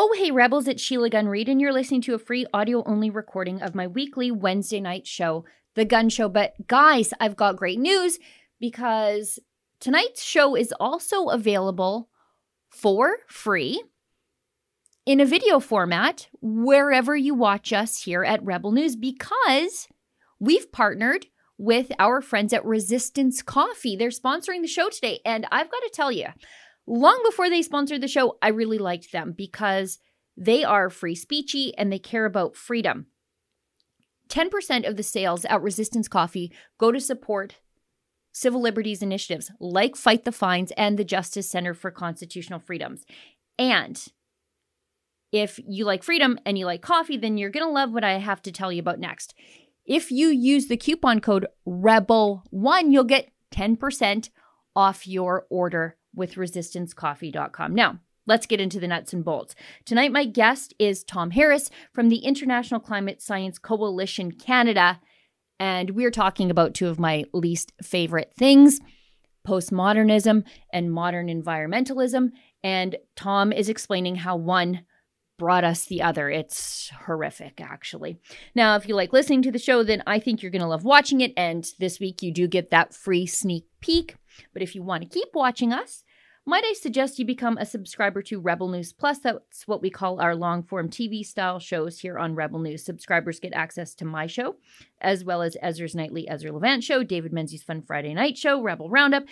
Oh, hey, Rebels, it's Sheila Gunn Reid, and you're listening to a free audio only recording of my weekly Wednesday night show, The Gun Show. But guys, I've got great news because tonight's show is also available for free in a video format wherever you watch us here at Rebel News because we've partnered with our friends at Resistance Coffee. They're sponsoring the show today. And I've got to tell you, long before they sponsored the show, I really liked them because they are free speechy and they care about freedom. 10% of the sales at Resistance Coffee go to support civil liberties initiatives like Fight the Fines and the Justice Center for Constitutional Freedoms. And if you like freedom and you like coffee, then you're going to love what I have to tell you about next. If you use the coupon code REBEL1, you'll get 10% off your order with resistancecoffee.com. Now, let's get into the nuts and bolts. Tonight, my guest is Tom Harris from the International Climate Science Coalition Canada. And we're talking about two of my least favorite things postmodernism and modern environmentalism. And Tom is explaining how one brought us the other. It's horrific, actually. Now, if you like listening to the show, then I think you're going to love watching it. And this week, you do get that free sneak peek. But if you want to keep watching us, might I suggest you become a subscriber to Rebel News Plus? That's what we call our long form TV style shows here on Rebel News. Subscribers get access to my show, as well as Ezra's Nightly Ezra Levant show, David Menzies' Fun Friday Night show, Rebel Roundup,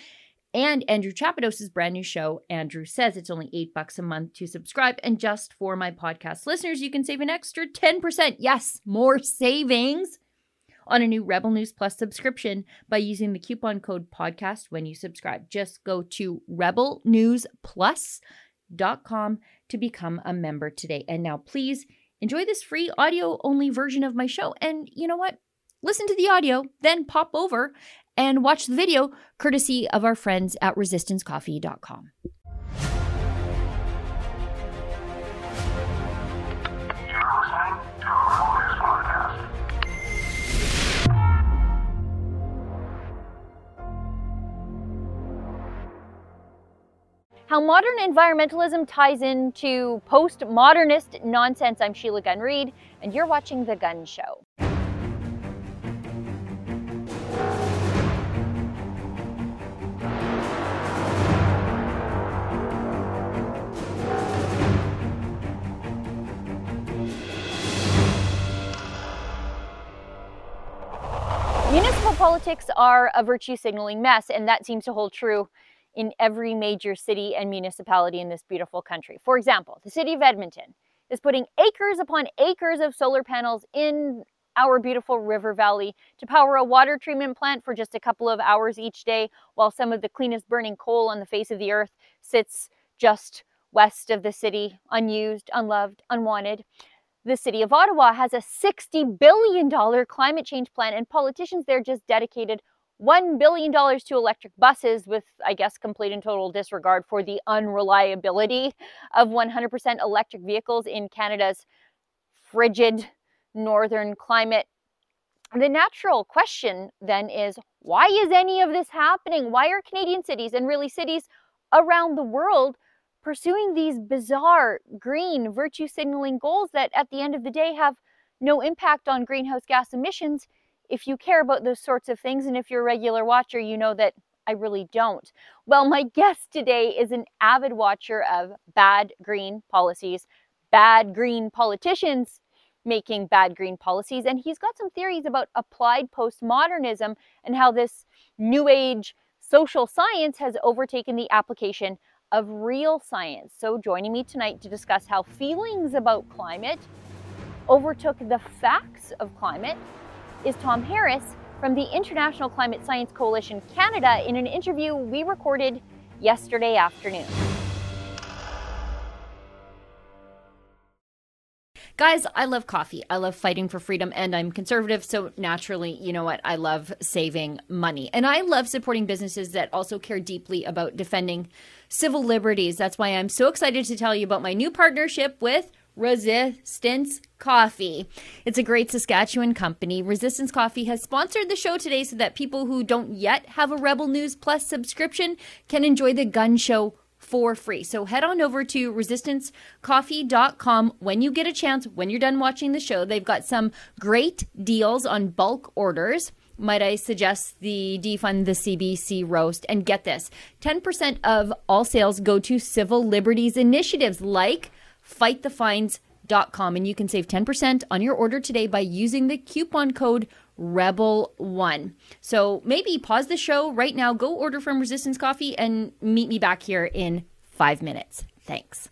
and Andrew Chapados' brand new show, Andrew Says. It's only eight bucks a month to subscribe. And just for my podcast listeners, you can save an extra 10%. Yes, more savings on a new Rebel News Plus subscription by using the coupon code podcast when you subscribe. Just go to rebelnewsplus.com to become a member today. And now, please enjoy this free audio only version of my show. And you know what? Listen to the audio, then pop over and watch the video courtesy of our friends at resistancecoffee.com. How modern environmentalism ties into postmodernist nonsense. I'm Sheila Gunn Reid, and you're watching The Gun Show. Municipal politics are a virtue signaling mess, and that seems to hold true in every major city and municipality in this beautiful country. For example, the city of Edmonton is putting acres upon acres of solar panels in our beautiful river valley to power a water treatment plant for just a couple of hours each day, while some of the cleanest burning coal on the face of the earth sits just west of the city, unused, unloved, unwanted. The city of Ottawa has a $60 billion climate change plan, and politicians there just dedicated $1 billion to electric buses with, I guess, complete and total disregard for the unreliability of 100% electric vehicles in Canada's frigid northern climate. The natural question then is why is any of this happening? Why are Canadian cities and really cities around the world pursuing these bizarre green virtue signaling goals that at the end of the day have no impact on greenhouse gas emissions? If you care about those sorts of things, and if you're a regular watcher, you know that I really don't. Well, my guest today is an avid watcher of bad green policies, bad green politicians making bad green policies, and he's got some theories about applied postmodernism and how this new age social science has overtaken the application of real science. So, joining me tonight to discuss how feelings about climate overtook the facts of climate is Tom Harris from the International Climate Science Coalition Canada in an interview we recorded yesterday afternoon. Guys, I love coffee. I love fighting for freedom, and I'm conservative. So naturally, you know what? I love saving money. And I love supporting businesses that also care deeply about defending civil liberties. That's why I'm so excited to tell you about my new partnership with Resistance Coffee. It's a great Saskatchewan company. Resistance Coffee has sponsored the show today so that people who don't yet have a Rebel News Plus subscription can enjoy the gun show for free. So head on over to resistancecoffee.com when you get a chance, when you're done watching the show. They've got some great deals on bulk orders might I suggest the defund the CBC roast and get this 10% of all sales go to civil liberties initiatives like fightthefines.com and you can save 10% on your order today by using the coupon code rebel1 so maybe pause the show right now go order from resistance coffee and meet me back here in five minutes. Thanks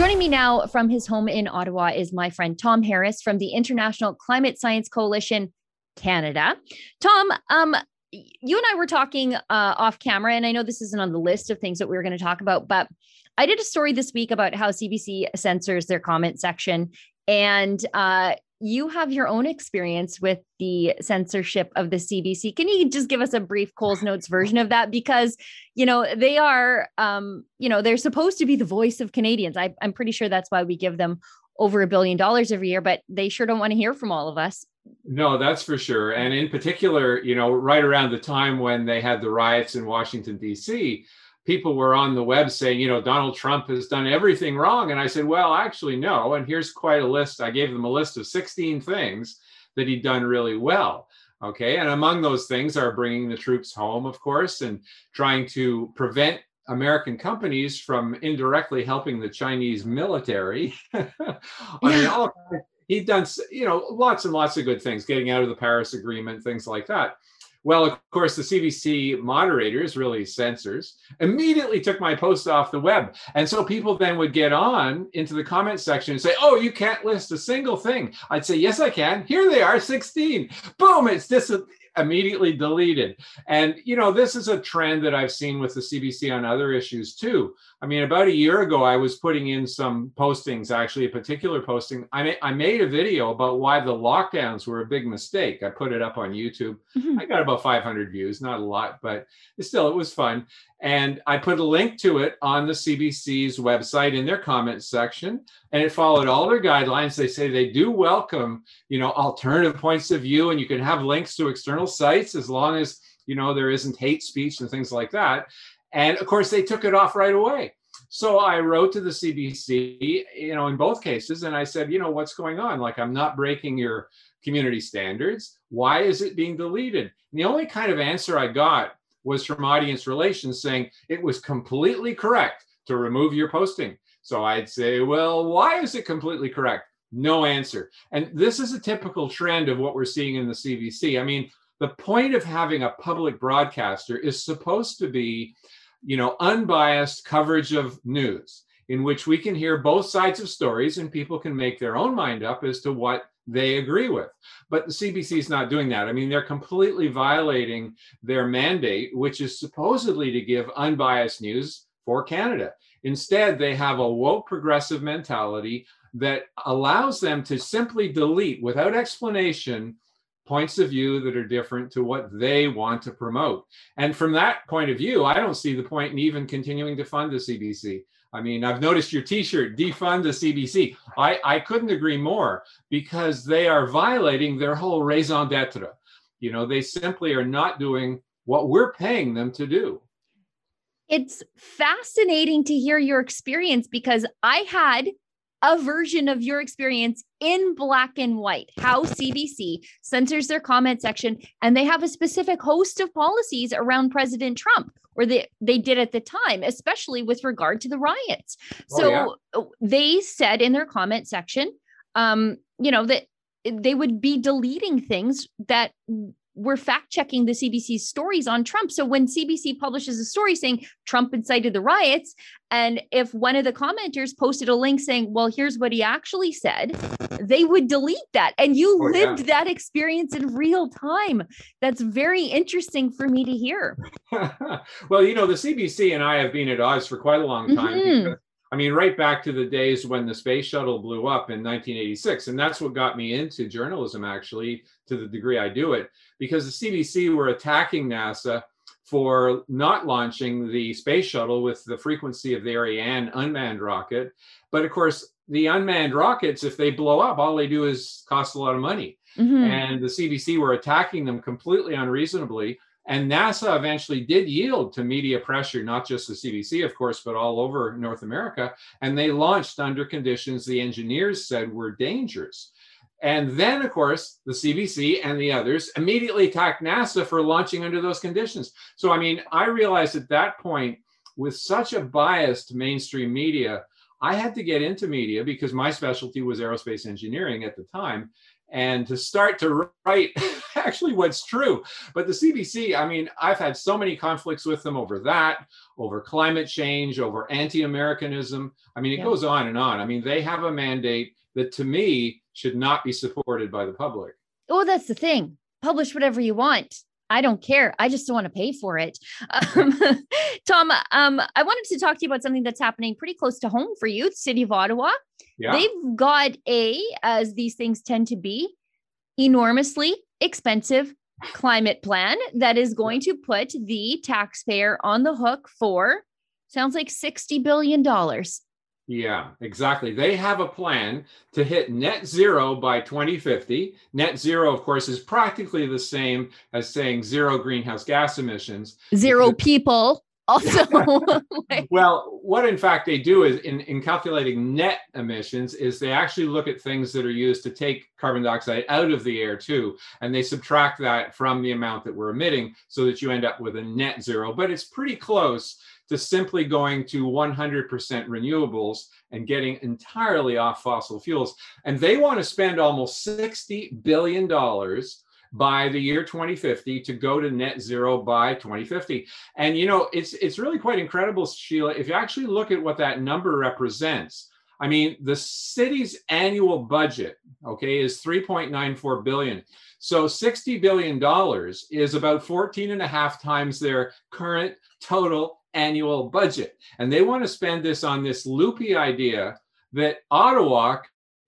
Joining me now from his home in Ottawa is my friend Tom Harris from the International Climate Science Coalition Canada. Tom, um, you and I were talking uh, off camera, and I know this isn't on the list of things that we were going to talk about, but I did a story this week about how CBC censors their comment section. And uh, you have your own experience with the censorship of the CBC. Can you just give us a brief Coles Notes version of that? Because, you know, they are, um, you know, they're supposed to be the voice of Canadians. I, I'm pretty sure that's why we give them over a billion dollars every year, but they sure don't want to hear from all of us. No, that's for sure. And in particular, you know, right around the time when they had the riots in Washington, D.C., people were on the web saying, you know, Donald Trump has done everything wrong. And I said, well, actually, no. And here's quite a list. I gave them a list of 16 things that he'd done really well. Okay. And among those things are bringing the troops home, of course, and trying to prevent American companies from indirectly helping the Chinese military. I mean, all, he'd done, you know, lots and lots of good things, getting out of the Paris Agreement, things like that. Well, of course, the CBC moderators, really censors, immediately took my post off the web. And so people then would get on into the comment section and say, Oh, you can't list a single thing. I'd say, Yes, I can. Here they are, 16. Boom, it's dis- immediately deleted. And, you know, this is a trend that I've seen with the CBC on other issues too. I mean, about a year ago, I was putting in some postings, actually, a particular posting. I, ma- I made a video about why the lockdowns were a big mistake. I put it up on YouTube. Mm-hmm. I got about 500 views, not a lot, but still, it was fun. And I put a link to it on the CBC's website in their comments section, and it followed all their guidelines. They say they do welcome, you know, alternative points of view, and you can have links to external sites as long as you know there isn't hate speech and things like that. And of course, they took it off right away. So I wrote to the CBC, you know, in both cases, and I said, you know, what's going on? Like, I'm not breaking your community standards. Why is it being deleted? And the only kind of answer I got was from audience relations saying it was completely correct to remove your posting. So I'd say, well, why is it completely correct? No answer. And this is a typical trend of what we're seeing in the CBC. I mean, the point of having a public broadcaster is supposed to be you know, unbiased coverage of news in which we can hear both sides of stories and people can make their own mind up as to what they agree with. But the CBC is not doing that. I mean, they're completely violating their mandate, which is supposedly to give unbiased news for Canada. Instead, they have a woke progressive mentality that allows them to simply delete without explanation points of view that are different to what they want to promote. And from that point of view, I don't see the point in even continuing to fund the CBC. I mean, I've noticed your T-shirt, defund the CBC. I, I couldn't agree more because they are violating their whole raison d'etre. You know, they simply are not doing what we're paying them to do. It's fascinating to hear your experience because I had a version of your experience in black and white, how CBC censors their comment section, and they have a specific host of policies around President Trump, or they, they did at the time, especially with regard to the riots. Oh, so yeah. Uh, they said in their comment section, um, you know, that they would be deleting things that we're fact checking the CBC's stories on Trump. So when CBC publishes a story saying Trump incited the riots, and if one of the commenters posted a link saying, well, here's what he actually said, they would delete that. And you oh, lived yeah. that experience in real time. That's very interesting for me to hear. well, you know, the CBC and I have been at odds for quite a long time. Mm-hmm. I mean, right back to the days when the space shuttle blew up in 1986. And that's what got me into journalism, actually, to the degree I do it, because the CBC were attacking NASA for not launching the space shuttle with the frequency of the Ariane unmanned rocket. But of course, the unmanned rockets, if they blow up, all they do is cost a lot of money. Mm-hmm. And the CBC were attacking them completely unreasonably. And NASA eventually did yield to media pressure, not just the CBC, of course, but all over North America. And they launched under conditions the engineers said were dangerous. And then, of course, the CBC and the others immediately attacked NASA for launching under those conditions. So, I mean, I realized at that point, with such a biased mainstream media, I had to get into media because my specialty was aerospace engineering at the time and to start to write actually what's true. But the CBC, I mean, I've had so many conflicts with them over that, over climate change, over anti Americanism. I mean, it yeah. goes on and on. I mean, they have a mandate that to me should not be supported by the public. Oh, that's the thing. Publish whatever you want. I don't care. I just don't want to pay for it. Um, Tom, um, I wanted to talk to you about something that's happening pretty close to home for you, the city of Ottawa. Yeah. They've got a, as these things tend to be, enormously expensive climate plan that is going to put the taxpayer on the hook for sounds like $60 billion. Yeah, exactly. They have a plan to hit net zero by 2050. Net zero, of course, is practically the same as saying zero greenhouse gas emissions. Zero people also. well, what in fact they do is in, in calculating net emissions is they actually look at things that are used to take carbon dioxide out of the air too, and they subtract that from the amount that we're emitting so that you end up with a net zero. But it's pretty close to simply going to 100% renewables and getting entirely off fossil fuels. And they want to spend almost $60 billion by the year 2050 to go to net zero by 2050. And you know, it's it's really quite incredible, Sheila, if you actually look at what that number represents. I mean, the city's annual budget, okay, is 3.94 billion. So 60 billion dollars is about 14 and a half times their current total annual budget. And they want to spend this on this loopy idea that Ottawa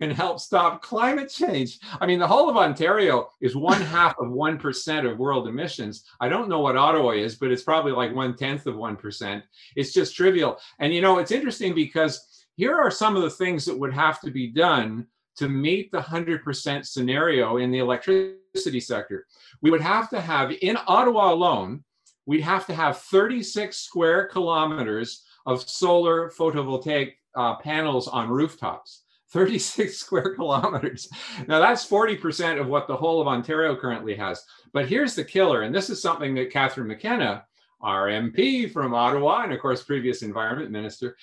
can help stop climate change. I mean, the whole of Ontario is one half of 1% of world emissions. I don't know what Ottawa is, but it's probably like one tenth of 1%. It's just trivial. And you know, it's interesting because here are some of the things that would have to be done to meet the 100% scenario in the electricity sector. We would have to have in Ottawa alone, we'd have to have 36 square kilometers of solar photovoltaic uh, panels on rooftops. 36 square kilometers. Now that's 40% of what the whole of Ontario currently has. But here's the killer, and this is something that Catherine McKenna, our MP from Ottawa, and of course previous environment minister,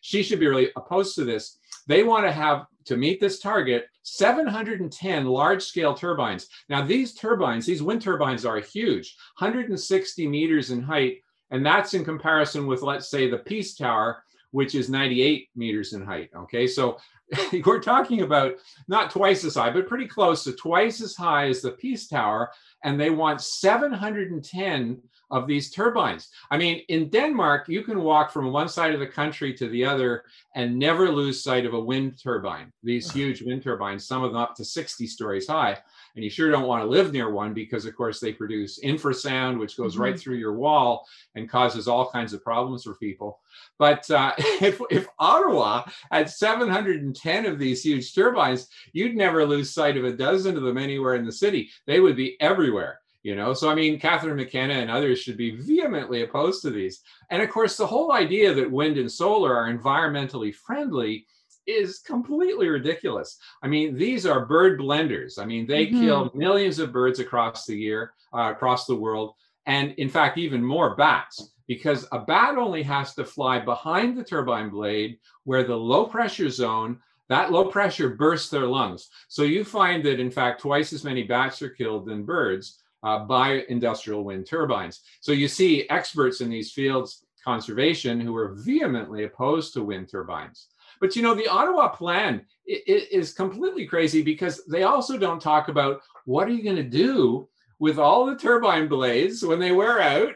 she should be really opposed to this. They want to have to meet this target 710 large scale turbines. Now, these turbines, these wind turbines are huge, 160 meters in height. And that's in comparison with, let's say, the Peace Tower, which is 98 meters in height. Okay, so we're talking about not twice as high, but pretty close to twice as high as the Peace Tower. And they want 710 of these turbines. I mean, in Denmark, you can walk from one side of the country to the other and never lose sight of a wind turbine, these huge wind turbines, some of them up to 60 stories high. And you sure don't want to live near one because, of course, they produce infrasound, which goes mm-hmm. right through your wall and causes all kinds of problems for people. But uh, if, if Ottawa had 710 of these huge turbines, you'd never lose sight of a dozen of them anywhere in the city. They would be everywhere you know? So i mean catherine mckenna and others should be vehemently opposed to these. And of course the whole idea that wind and solar are environmentally friendly is completely ridiculous. I mean these are bird blenders. I mean they mm-hmm. kill millions of birds across the year uh, across the world and in fact even more bats because a bat only has to fly behind the turbine blade where the low pressure zone that low pressure bursts their lungs. So you find that, in fact, twice as many bats are killed than birds uh, by industrial wind turbines. So you see experts in these fields, conservation, who are vehemently opposed to wind turbines. But you know, the Ottawa plan is completely crazy because they also don't talk about what are you going to do with all the turbine blades when they wear out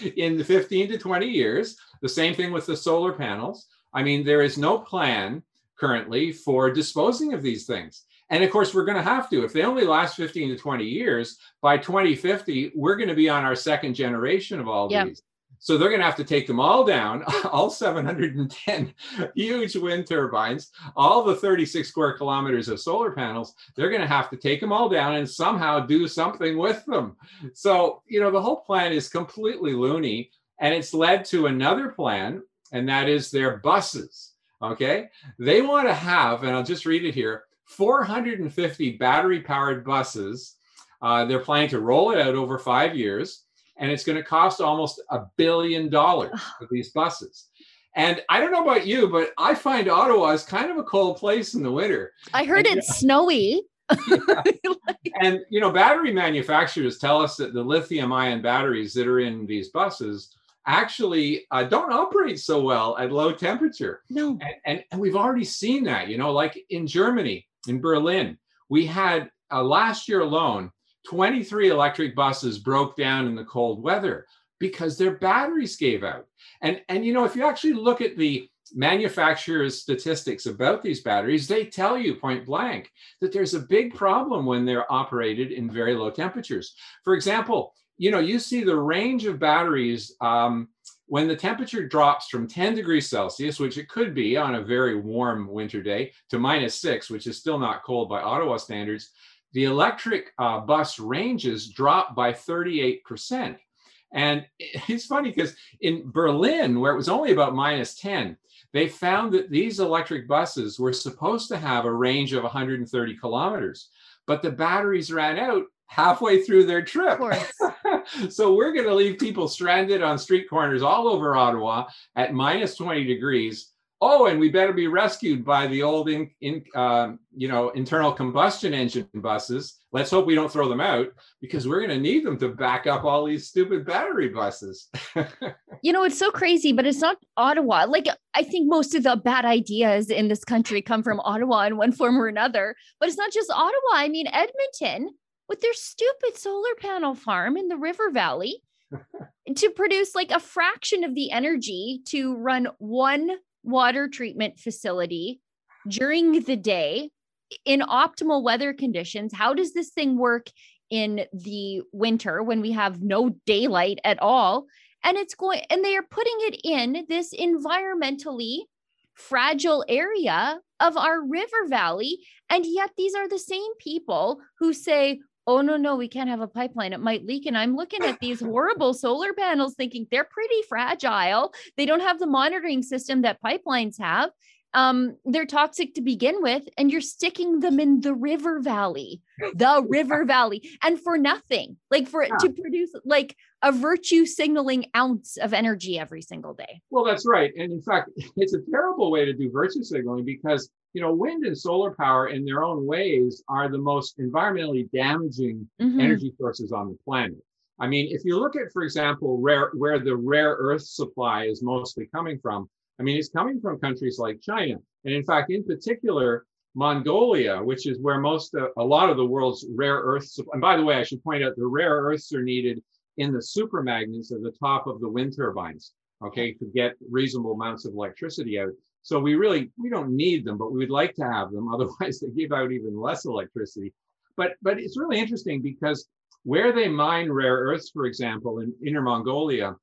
in 15 to 20 years. The same thing with the solar panels. I mean, there is no plan currently for disposing of these things. And of course, we're going to have to. If they only last 15 to 20 years, by 2050, we're going to be on our second generation of all yep. these. So they're going to have to take them all down, all 710 huge wind turbines, all the 36 square kilometers of solar panels. They're going to have to take them all down and somehow do something with them. So, you know, the whole plan is completely loony. And it's led to another plan, and that is their buses. Okay. They want to have, and I'll just read it here 450 battery powered buses. Uh, they're planning to roll it out over five years and it's going to cost almost a billion dollars for these buses. And I don't know about you, but I find Ottawa is kind of a cold place in the winter. I heard and, it's snowy. and you know, battery manufacturers tell us that the lithium-ion batteries that are in these buses actually uh, don't operate so well at low temperature. No, and, and, and, we've already seen that. You know, like in Germany, in Berlin, we had uh, last year alone 23 electric buses broke down in the cold weather because their batteries gave out. And, and you know, if you actually look at the manufacturers' statistics about these batteries, they tell you point blank that there's a big problem when they're operated in very low temperatures. For example, you know, you see the range of batteries um, when the temperature drops from 10 degrees Celsius, which it could be on a very warm winter day, to minus six, which is still not cold by Ottawa standards, the electric uh, bus ranges drop by 38%. And it's funny because in Berlin, where it was only about minus 10, they found that these electric buses were supposed to have a range of 130 kilometers, but the batteries ran out halfway through their trip. so we're going to leave people stranded on street corners all over Ottawa at minus 20 degrees oh, and we better be rescued by the old, in, in uh, you know, internal combustion engine buses. Let's hope we don't throw them out because we're going to need them to back up all these stupid battery buses. you know, it's so crazy, but it's not Ottawa. Like, I think most of the bad ideas in this country come from Ottawa in one form or another. But it's not just Ottawa. I mean, Edmonton with their stupid solar panel farm in the River Valley. to produce like a fraction of the energy to run one water treatment facility during the day in optimal weather conditions. How does this thing work in the winter when we have no daylight at all? And it's going, and they are putting it in this environmentally fragile area of our river valley. And yet, these are the same people who say, oh no no we can't have a pipeline. It might leak and i'm looking at these horrible solar panels thinking they're pretty fragile. They don't have the monitoring system that pipelines have. Um they're toxic to begin with and you're sticking them in the river valley the river valley and for nothing. Like for yeah. to produce like a virtue signaling ounce of energy every single day. Well that's right. And in fact it's a terrible way to do virtue signaling because you know, wind and solar power in their own ways are the most environmentally damaging mm-hmm. energy sources on the planet. I mean, if you look at, for example, rare, where the rare earth supply is mostly coming from, I mean, it's coming from countries like China. And in fact, in particular, Mongolia, which is where most, uh, a lot of the world's rare earths, and by the way, I should point out the rare earths are needed in the supermagnets at the top of the wind turbines, okay, to get reasonable amounts of electricity out. So we really we don't need them, but we would like to have them. Otherwise, they give out even less electricity. But but it's really interesting because where they mine rare earths, for example, in Inner Mongolia,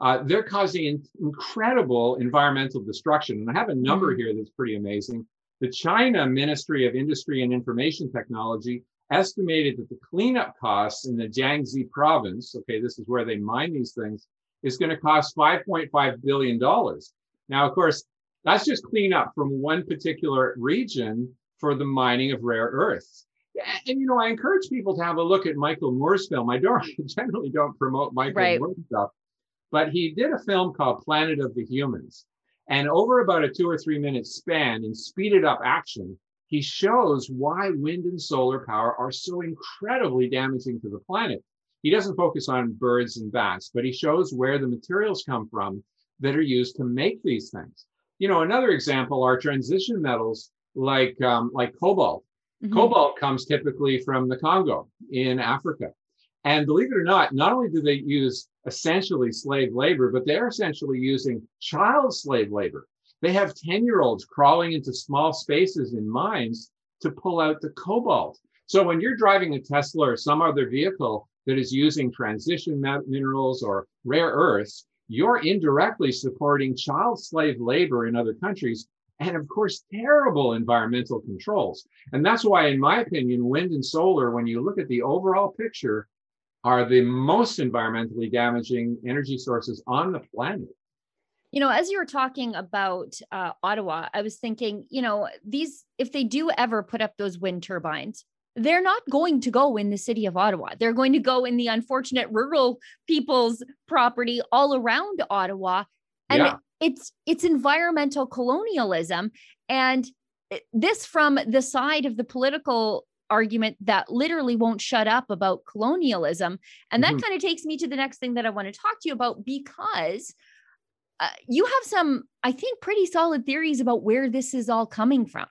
uh, they're causing in- incredible environmental destruction. And I have a number mm-hmm. here that's pretty amazing. The China Ministry of Industry and Information Technology estimated that the cleanup costs in the Jiangxi province, okay, this is where they mine these things, is going to cost $5.5 billion. Now, of course, that's just cleanup from one particular region for the mining of rare earths. And, you know, I encourage people to have a look at Michael Moore's film. I don't I generally don't promote Michael right. Moore stuff, but he did a film called Planet of the Humans. And over about a two or three minute span in speeded up action, he shows why wind and solar power are so incredibly damaging to the planet. He doesn't focus on birds and bats, but he shows where the materials come from that are used to make these things you know, another example are transition metals like um, like cobalt. Mm-hmm. Cobalt comes typically from the Congo in Africa. And believe it or not, not only do they use essentially slave labor, but they're essentially using child slave labor. They have 10 year olds crawling into small spaces in mines to pull out the cobalt. So when you're driving a Tesla or some other vehicle that is using transition minerals or rare earths, you're indirectly supporting child slave labor in other countries and of course terrible environmental controls. And that's why in my opinion wind and solar when you look at the overall picture are the most environmentally damaging energy sources on the planet. You know as you were talking about uh, ottawa i was thinking you know these if they do ever put up those wind turbines they're not going to go in the city of ottawa they're going to go in the unfortunate rural people's property all around ottawa and yeah. it's it's environmental colonialism and this from the side of the political argument that literally won't shut up about colonialism and that mm-hmm. kind of takes me to the next thing that i want to talk to you about because uh, you have some, I think, pretty solid theories about where this is all coming from.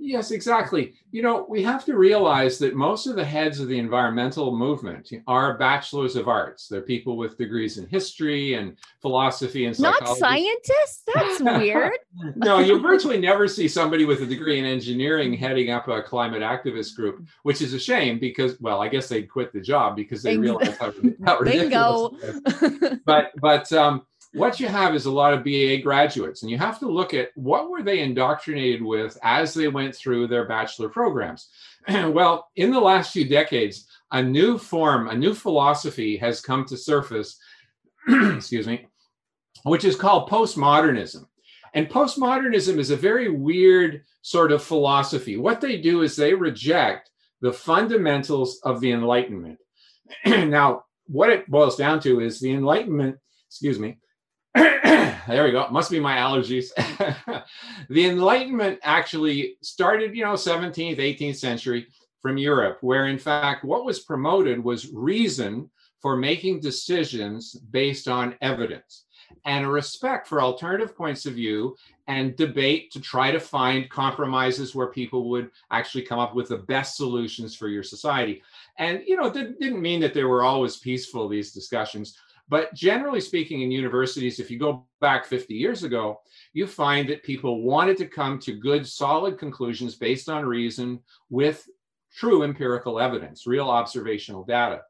Yes, exactly. You know, we have to realize that most of the heads of the environmental movement are bachelors of arts. They're people with degrees in history and philosophy and psychology. Not scientists? That's weird. no, you virtually never see somebody with a degree in engineering heading up a climate activist group, which is a shame because, well, I guess they quit the job because they realized how, how ridiculous. Bingo. but but um, what you have is a lot of BA graduates, and you have to look at what were they indoctrinated with as they went through their bachelor programs. well, in the last few decades, a new form, a new philosophy has come to surface, excuse me, which is called postmodernism. And postmodernism is a very weird sort of philosophy. What they do is they reject the fundamentals of the Enlightenment. now, what it boils down to is the Enlightenment, excuse me, there we go. Must be my allergies. the Enlightenment actually started, you know, 17th, 18th century from Europe, where in fact what was promoted was reason for making decisions based on evidence and a respect for alternative points of view and debate to try to find compromises where people would actually come up with the best solutions for your society. And, you know, it didn't mean that they were always peaceful, these discussions but generally speaking, in universities, if you go back 50 years ago, you find that people wanted to come to good, solid conclusions based on reason with true empirical evidence, real observational data.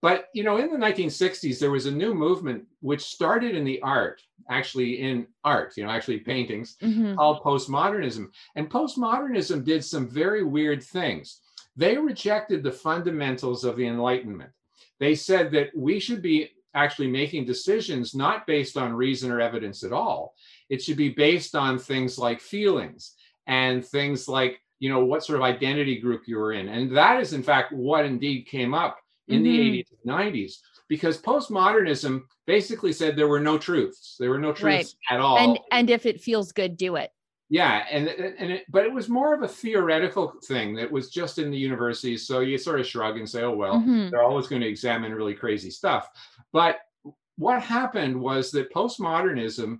But you know, in the 1960s, there was a new movement which started in the art, actually in art, you know, actually paintings, mm-hmm. called postmodernism. And postmodernism did some very weird things. They rejected the fundamentals of the Enlightenment. They said that we should be actually making decisions not based on reason or evidence at all. It should be based on things like feelings and things like, you know, what sort of identity group you were in. And that is, in fact, what indeed came up in mm-hmm. the 80s and 90s because postmodernism basically said there were no truths. There were no truths right. at all. And and if it feels good, do it. Yeah, and and it, but it was more of a theoretical thing that was just in the universities. So you sort of shrug and say, "Oh well, mm-hmm. they're always going to examine really crazy stuff." But what happened was that postmodernism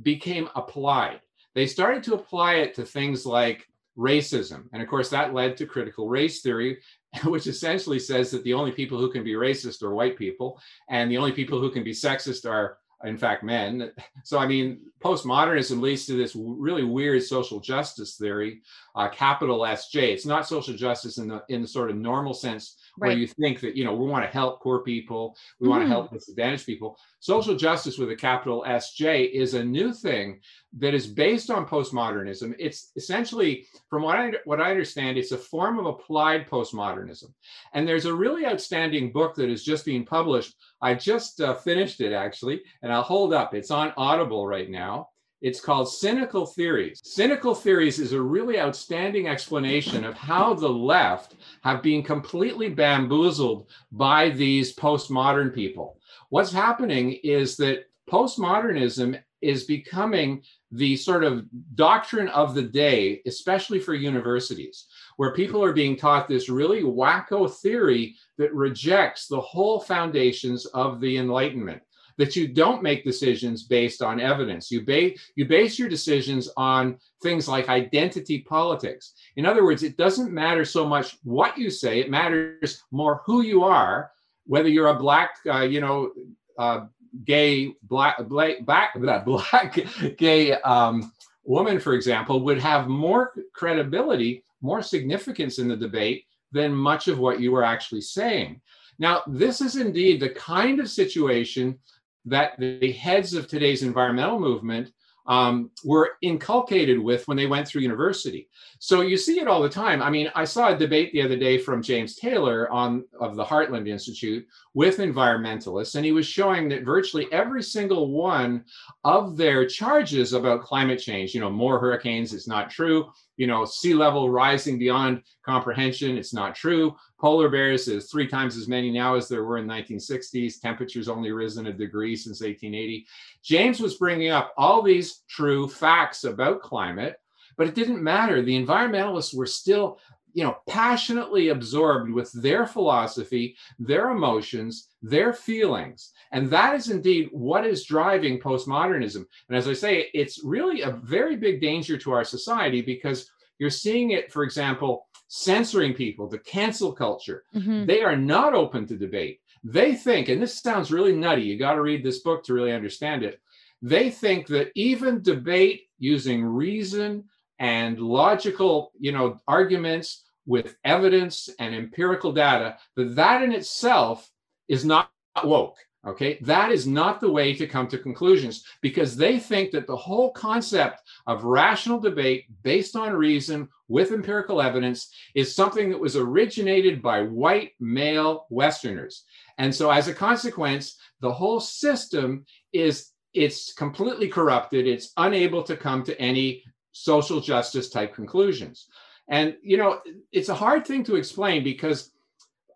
became applied. They started to apply it to things like racism. And of course, that led to critical race theory, which essentially says that the only people who can be racist are white people, and the only people who can be sexist are in fact men. So i mean postmodernism leads to this really weird social justice theory uh, capital sj it's not social justice in the in the sort of normal sense right. where you think that you know we want to help poor people we mm-hmm. want to help disadvantaged people. Social justice with a capital sj is a new thing that is based on postmodernism. It's essentially from what i what i understand it's a form of applied postmodernism. And there's a really outstanding book that is just being published. I just uh, finished it actually and i'll hold up. It's on audible right now it's called Cynical Theories. Cynical Theories is a really outstanding explanation of how the left have been completely bamboozled by these postmodern people. What's happening is that postmodernism is becoming the sort of doctrine of the day, especially for universities, where people are being taught this really wacko theory that rejects the whole foundations of the Enlightenment that you don't make decisions based on evidence. You base you base your decisions on things like identity politics. In other words, it doesn't matter so much what you say; it matters more who you are. Whether you're a black, uh, you know, uh, gay, black, black, black, black gay um, woman, for example, would have more credibility, more significance in the debate than much of what you were actually saying. Now, this is indeed the kind of situation that the heads of today's environmental movement um, were inculcated with when they went through university. So you see it all the time. I mean, I saw a debate the other day from James Taylor on of the Heartland Institute with environmentalists, and he was showing that virtually every single one of their charges about climate change, you know, more hurricanes, it's not true. You know, sea level rising beyond comprehension, it's not true. Polar bears is three times as many now as there were in 1960s. Temperatures only risen a degree since 1880. James was bringing up all these true facts about climate, but it didn't matter. The environmentalists were still you know passionately absorbed with their philosophy their emotions their feelings. And that is indeed what is driving postmodernism. And as i say it's really a very big danger to our society because you're seeing it for example censoring people the cancel culture. Mm-hmm. they are not open to debate. They think and this sounds really nutty you got to read this book to really understand it. They think that even debate using reason and logical, you know, arguments with evidence and empirical data, that that in itself is not woke. Okay, that is not the way to come to conclusions because they think that the whole concept of rational debate based on reason with empirical evidence is something that was originated by white male Westerners. And so, as a consequence, the whole system is it's completely corrupted. It's unable to come to any social justice type conclusions. And, you know, it's a hard thing to explain because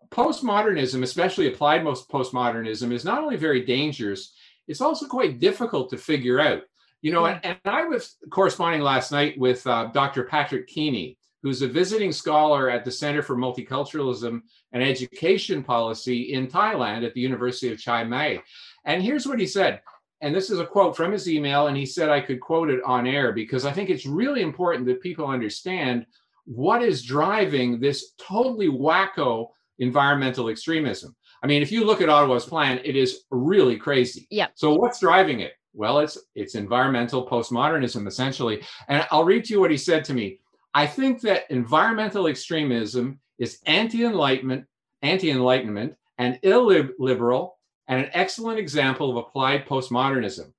postmodernism, especially applied most postmodernism, is not only very dangerous, it's also quite difficult to figure out. You know, and, and I was corresponding last night with uh, Dr. Patrick Keeney, who's a visiting scholar at the Center for Multiculturalism and Education Policy in Thailand at the University of Chiang Mai. And here's what he said and this is a quote from his email, and he said I could quote it on air because I think it's really important that people understand what is driving this totally wacko environmental extremism. I mean, if you look at Ottawa's plan, it is really crazy. Yeah. So what's driving it? Well, it's it's environmental postmodernism essentially. And I'll read to you what he said to me. I think that environmental extremism is anti-enlightenment, anti-enlightenment, and illiberal and an excellent example of applied postmodernism.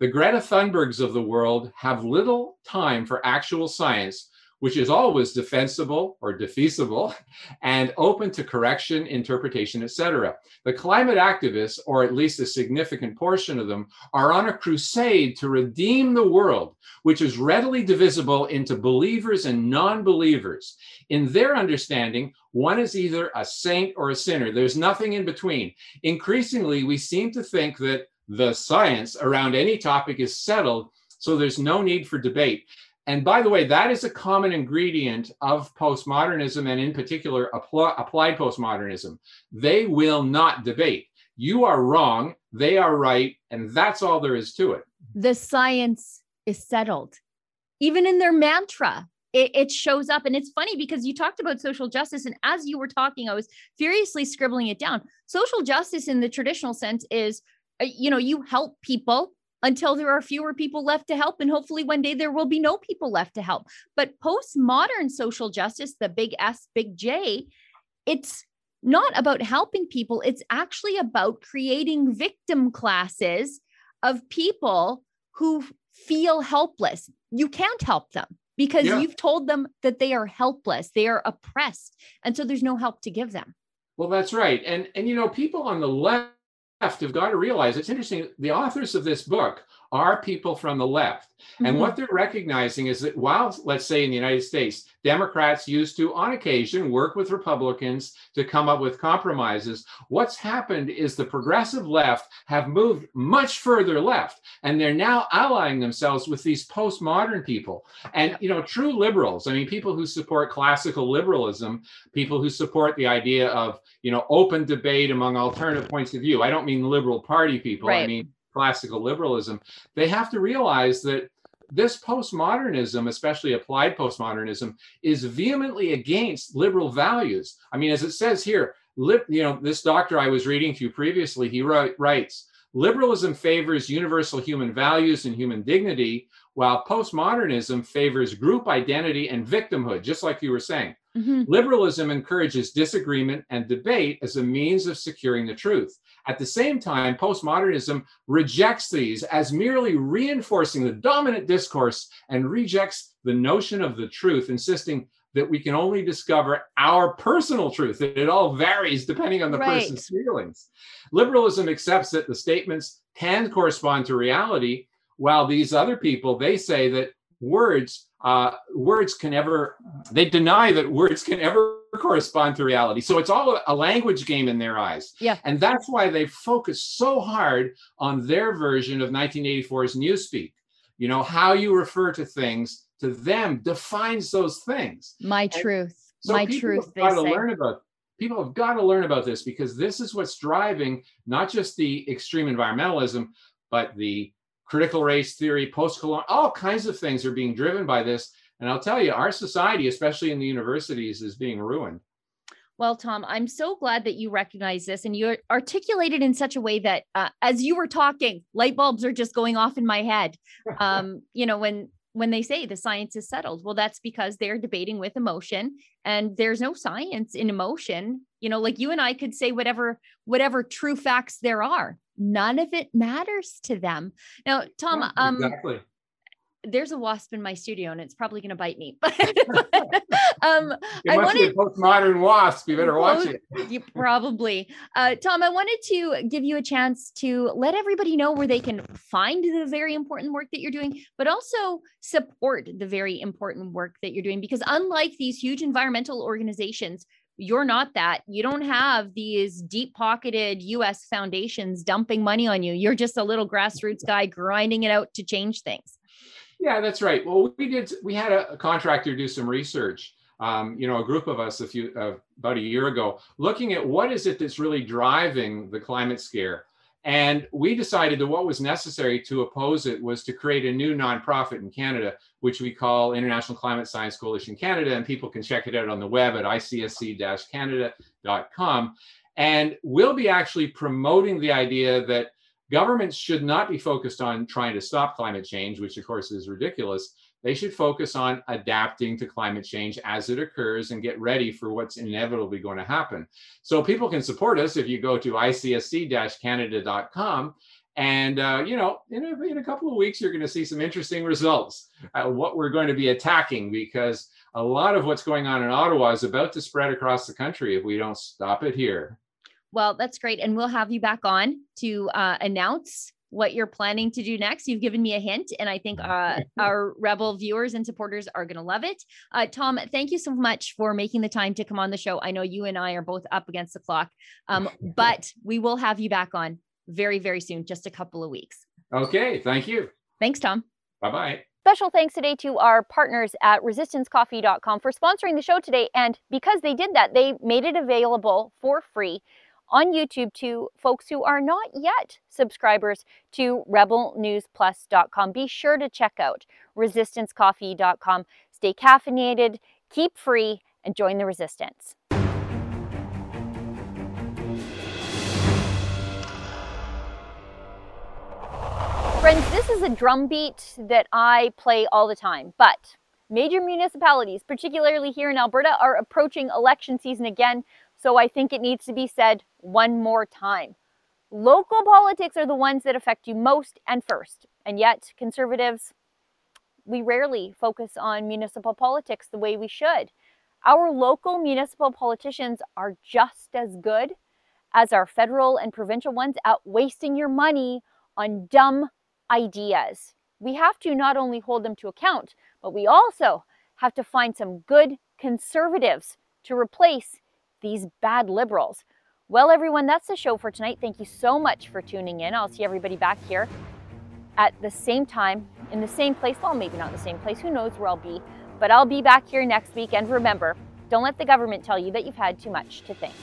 The Greta Thunbergs of the world have little time for actual science, which is always defensible or defeasible and open to correction, interpretation, etc. The climate activists, or at least a significant portion of them, are on a crusade to redeem the world, which is readily divisible into believers and non believers. In their understanding, one is either a saint or a sinner. There's nothing in between. Increasingly, we seem to think that the science around any topic is settled, so there's no need for debate. And by the way, that is a common ingredient of postmodernism and, in particular, applied postmodernism. They will not debate. You are wrong, they are right, and that's all there is to it. The science is settled. Even in their mantra, it, it, shows up. And it's funny because you talked about social justice. And as you were talking, I was furiously scribbling it down. Social justice, in the traditional sense, is uh, you know, you help people until there are fewer people left to help. And hopefully one day there will be no people left to help. But postmodern social justice, the big S, big J, it's not about helping people. It's actually about creating victim classes of people who feel helpless. You can't help them because yeah. you've told them that they are helpless, they are oppressed. And so there's no help to give them. Well, that's right. And and you know, people on the left have got to realize it's interesting. The authors of this book are people from the left. And mm-hmm. what they're recognizing is that while, let's say in the United States, Democrats used to, on occasion, work with Republicans to come up with compromises, what's happened is the progressive left have moved much further left. And they're now allying themselves with these postmodern people. And, you know, true liberals, I mean, people who support classical liberalism, people who support the idea of, you know, open debate among alternative points of view. I don't mean liberal party people. Right. I mean, classical liberalism, they have to realize that this postmodernism, especially applied postmodernism, is vehemently against liberal values. I mean, as it says here, lib, you know, this doctor I was reading to you previously, he wrote, writes, liberalism favors universal human values and human dignity, while postmodernism favors group identity and victimhood, just like you were saying. Mm-hmm. Liberalism encourages disagreement and debate as a means of securing the truth. At the same time, postmodernism rejects these as merely reinforcing the dominant discourse and rejects the notion of the truth, insisting that we can only discover our personal truth, that it all varies depending on the Right. person's feelings. Liberalism accepts that the statements can correspond to reality, while these other people they say that words uh, words can ever they deny that words can ever correspond to reality so it's all a, language game in their eyes Yeah. and that's why they focus so hard on their version of 1984's newspeak you know how you refer to things to them defines those things My truth. so My truth, they say. learn about people have got to learn about this because this is what's driving not just the extreme environmentalism, but the critical race theory, post-colonial, all kinds of things are being driven by this. And I'll tell you, our society, especially in the universities, is being ruined. Well, Tom, I'm so glad that you recognize this and you articulated in such a way that, uh, as you were talking, light bulbs are just going off in my head. Um, you know, when when they say the science is settled, well, that's because they're debating with emotion, and there's no science in emotion. You know, like you and I could say whatever whatever true facts there are. None of it matters to them. Now, Tom, Yeah, um, exactly. there's a wasp in my studio, and it's probably going to bite me. um, It I must be a postmodern wasp. You better watch it. you probably. Uh, Tom, I wanted to give you a chance to let everybody know where they can find the very important work that you're doing, but also support the very important work that you're doing. Because unlike these huge environmental organizations, you're not that. You don't have these deep pocketed US foundations dumping money on you. You're just a little grassroots guy grinding it out to change things. Yeah, that's right. Well, we did. We had a, a contractor do some research. Um, you know, a group of us a few uh, about a year ago, looking at what is it that's really driving the climate scare, and we decided that what was necessary to oppose it was to create a new nonprofit in Canada, which we call International Climate Science Coalition Canada, and people can check it out on the web at icsc-canada.com. And we'll be actually promoting the idea that governments should not be focused on trying to stop climate change, which of course is ridiculous. They should focus on adapting to climate change as it occurs and get ready for what's inevitably going to happen. So people can support us if you go to icsc-canada.com. And uh, you know, in a, in a couple of weeks, you're going to see some interesting results. Uh, what we're going to be attacking, because a lot of what's going on in Ottawa is about to spread across the country if we don't stop it here. Well, that's great. And we'll have you back on to uh, announce what you're planning to do next. You've given me a hint, and I think uh, our Rebel viewers and supporters are going to love it. Uh, Tom, thank you so much for making the time to come on the show. I know you and I are both up against the clock, um, but we will have you back on very, very soon, just a couple of weeks. Okay, thank you. Thanks, Tom. Bye bye. Special thanks today to our partners at resistancecoffee.com for sponsoring the show today. And because they did that, they made it available for free on YouTube to folks who are not yet subscribers to rebelnewsplus.com. Be sure to check out resistancecoffee.com. Stay caffeinated, keep free, and join the resistance. Friends, this is a drum beat that I play all the time, but major municipalities, particularly here in Alberta, are approaching election season again, so I think it needs to be said one more time. Local politics are the ones that affect you most and first, and yet conservatives, we rarely focus on municipal politics the way we should. Our local municipal politicians are just as good as our federal and provincial ones at wasting your money on dumb ideas. We have to not only hold them to account, but we also have to find some good conservatives to replace these bad liberals. Well, everyone, that's the show for tonight. Thank you so much for tuning in. I'll see everybody back here at the same time, in the same place. Well, maybe not the same place. Who knows where I'll be? But I'll be back here next week. And remember, don't let the government tell you that you've had too much to think.